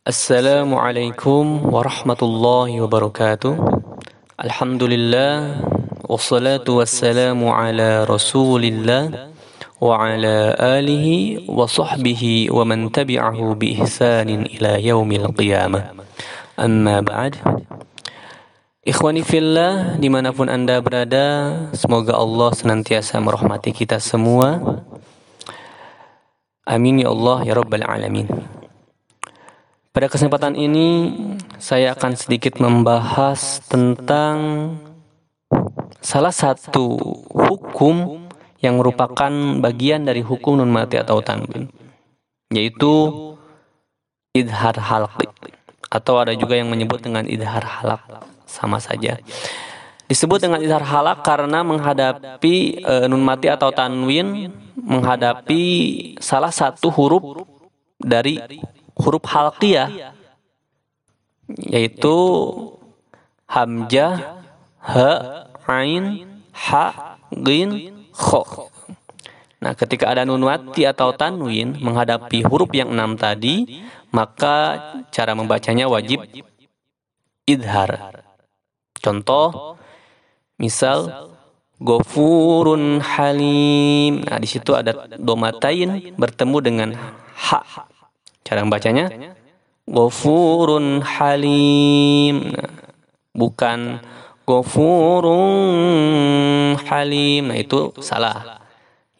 السلام عليكم ورحمة الله وبركاته. الحمد لله والصلاة والسلام على رسول الله وعلى آله وصحبه ومن تبعه بإحسان إلى يوم القيامة. أما بعد إخواني في الله dimanapun anda berada semoga Allah senantiasa merahmati kita semua. Amin ya Allah ya rabbal alamin. Pada kesempatan ini saya akan sedikit membahas tentang salah satu hukum yang merupakan bagian dari hukum non mati atau tanwin yaitu idhar halq atau ada juga yang menyebut dengan idhar halak sama saja. Disebut dengan idhar halak karena menghadapi e, nun mati atau tanwin menghadapi salah satu huruf dari huruf halqiyah yaitu hamzah, ha, ain, ha, gin, kho. Nah, ketika ada nun mati atau tanwin menghadapi huruf yang enam tadi, maka cara membacanya wajib idhar. Contoh, misal Gofurun halim. Nah, di situ ada domatain bertemu dengan ha. Cara membacanya Ghafurun Halim. Bukan Ghafurun Halim. Nah, itu salah.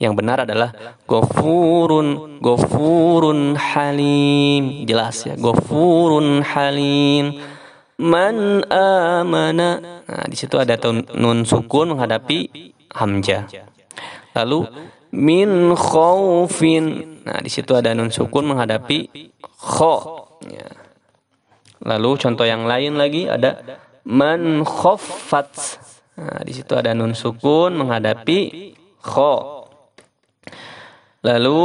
Yang benar adalah Ghafurun Ghafurun Halim. Jelas ya, Ghafurun Halim. Man amana. Nah, di situ ada nun sukun menghadapi hamzah. Lalu min khaufin Nah, di situ ada nun sukun menghadapi kho. Ya. Lalu contoh yang lain lagi ada man khaffat. Nah, di situ ada nun sukun menghadapi kho. Lalu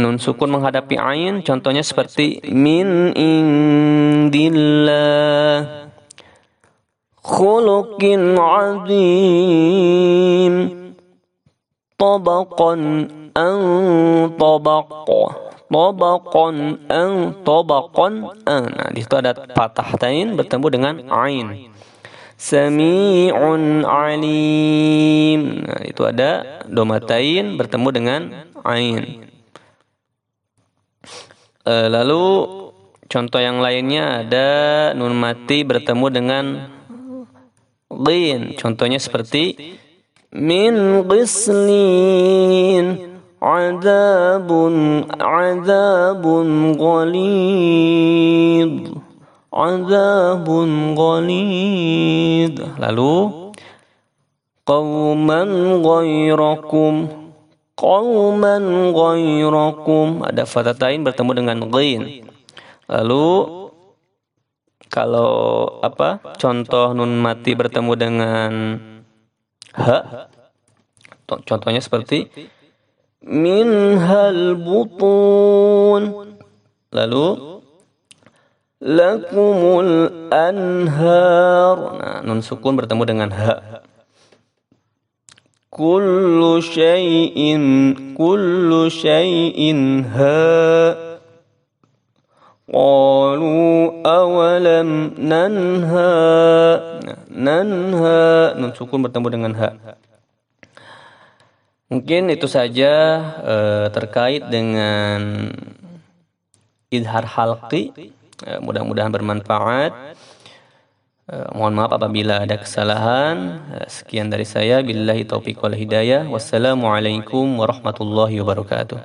nun sukun menghadapi ain contohnya seperti min indillah khuluqin azim tabaqan an tabaqqa tabaqan an tabaqan an nah di situ ada patah tain bertemu dengan ain. Sami'un alim. Nah itu ada domatain bertemu dengan ain. E, lalu contoh yang lainnya ada nun mati bertemu dengan ghin contohnya seperti min ghislin عذاب عذاب غليظ عذاب غليظ lalu qauman ghairakum qauman ghairakum ada fatatain bertemu dengan ghain lalu kalau apa contoh nun mati bertemu dengan ha contohnya seperti minhal butun. Lalu lakumul anhar. Nah nun sukun bertemu dengan ha kullu syai'in kullu syai'in ha qalu awalam nanha nanha nun sukun bertemu dengan ha Mungkin itu saja uh, terkait dengan idhar halqi. Uh, mudah-mudahan bermanfaat. Uh, mohon maaf apabila ada kesalahan. Uh, sekian dari saya. Billahi taufiq wal hidayah. Wassalamualaikum warahmatullahi wabarakatuh.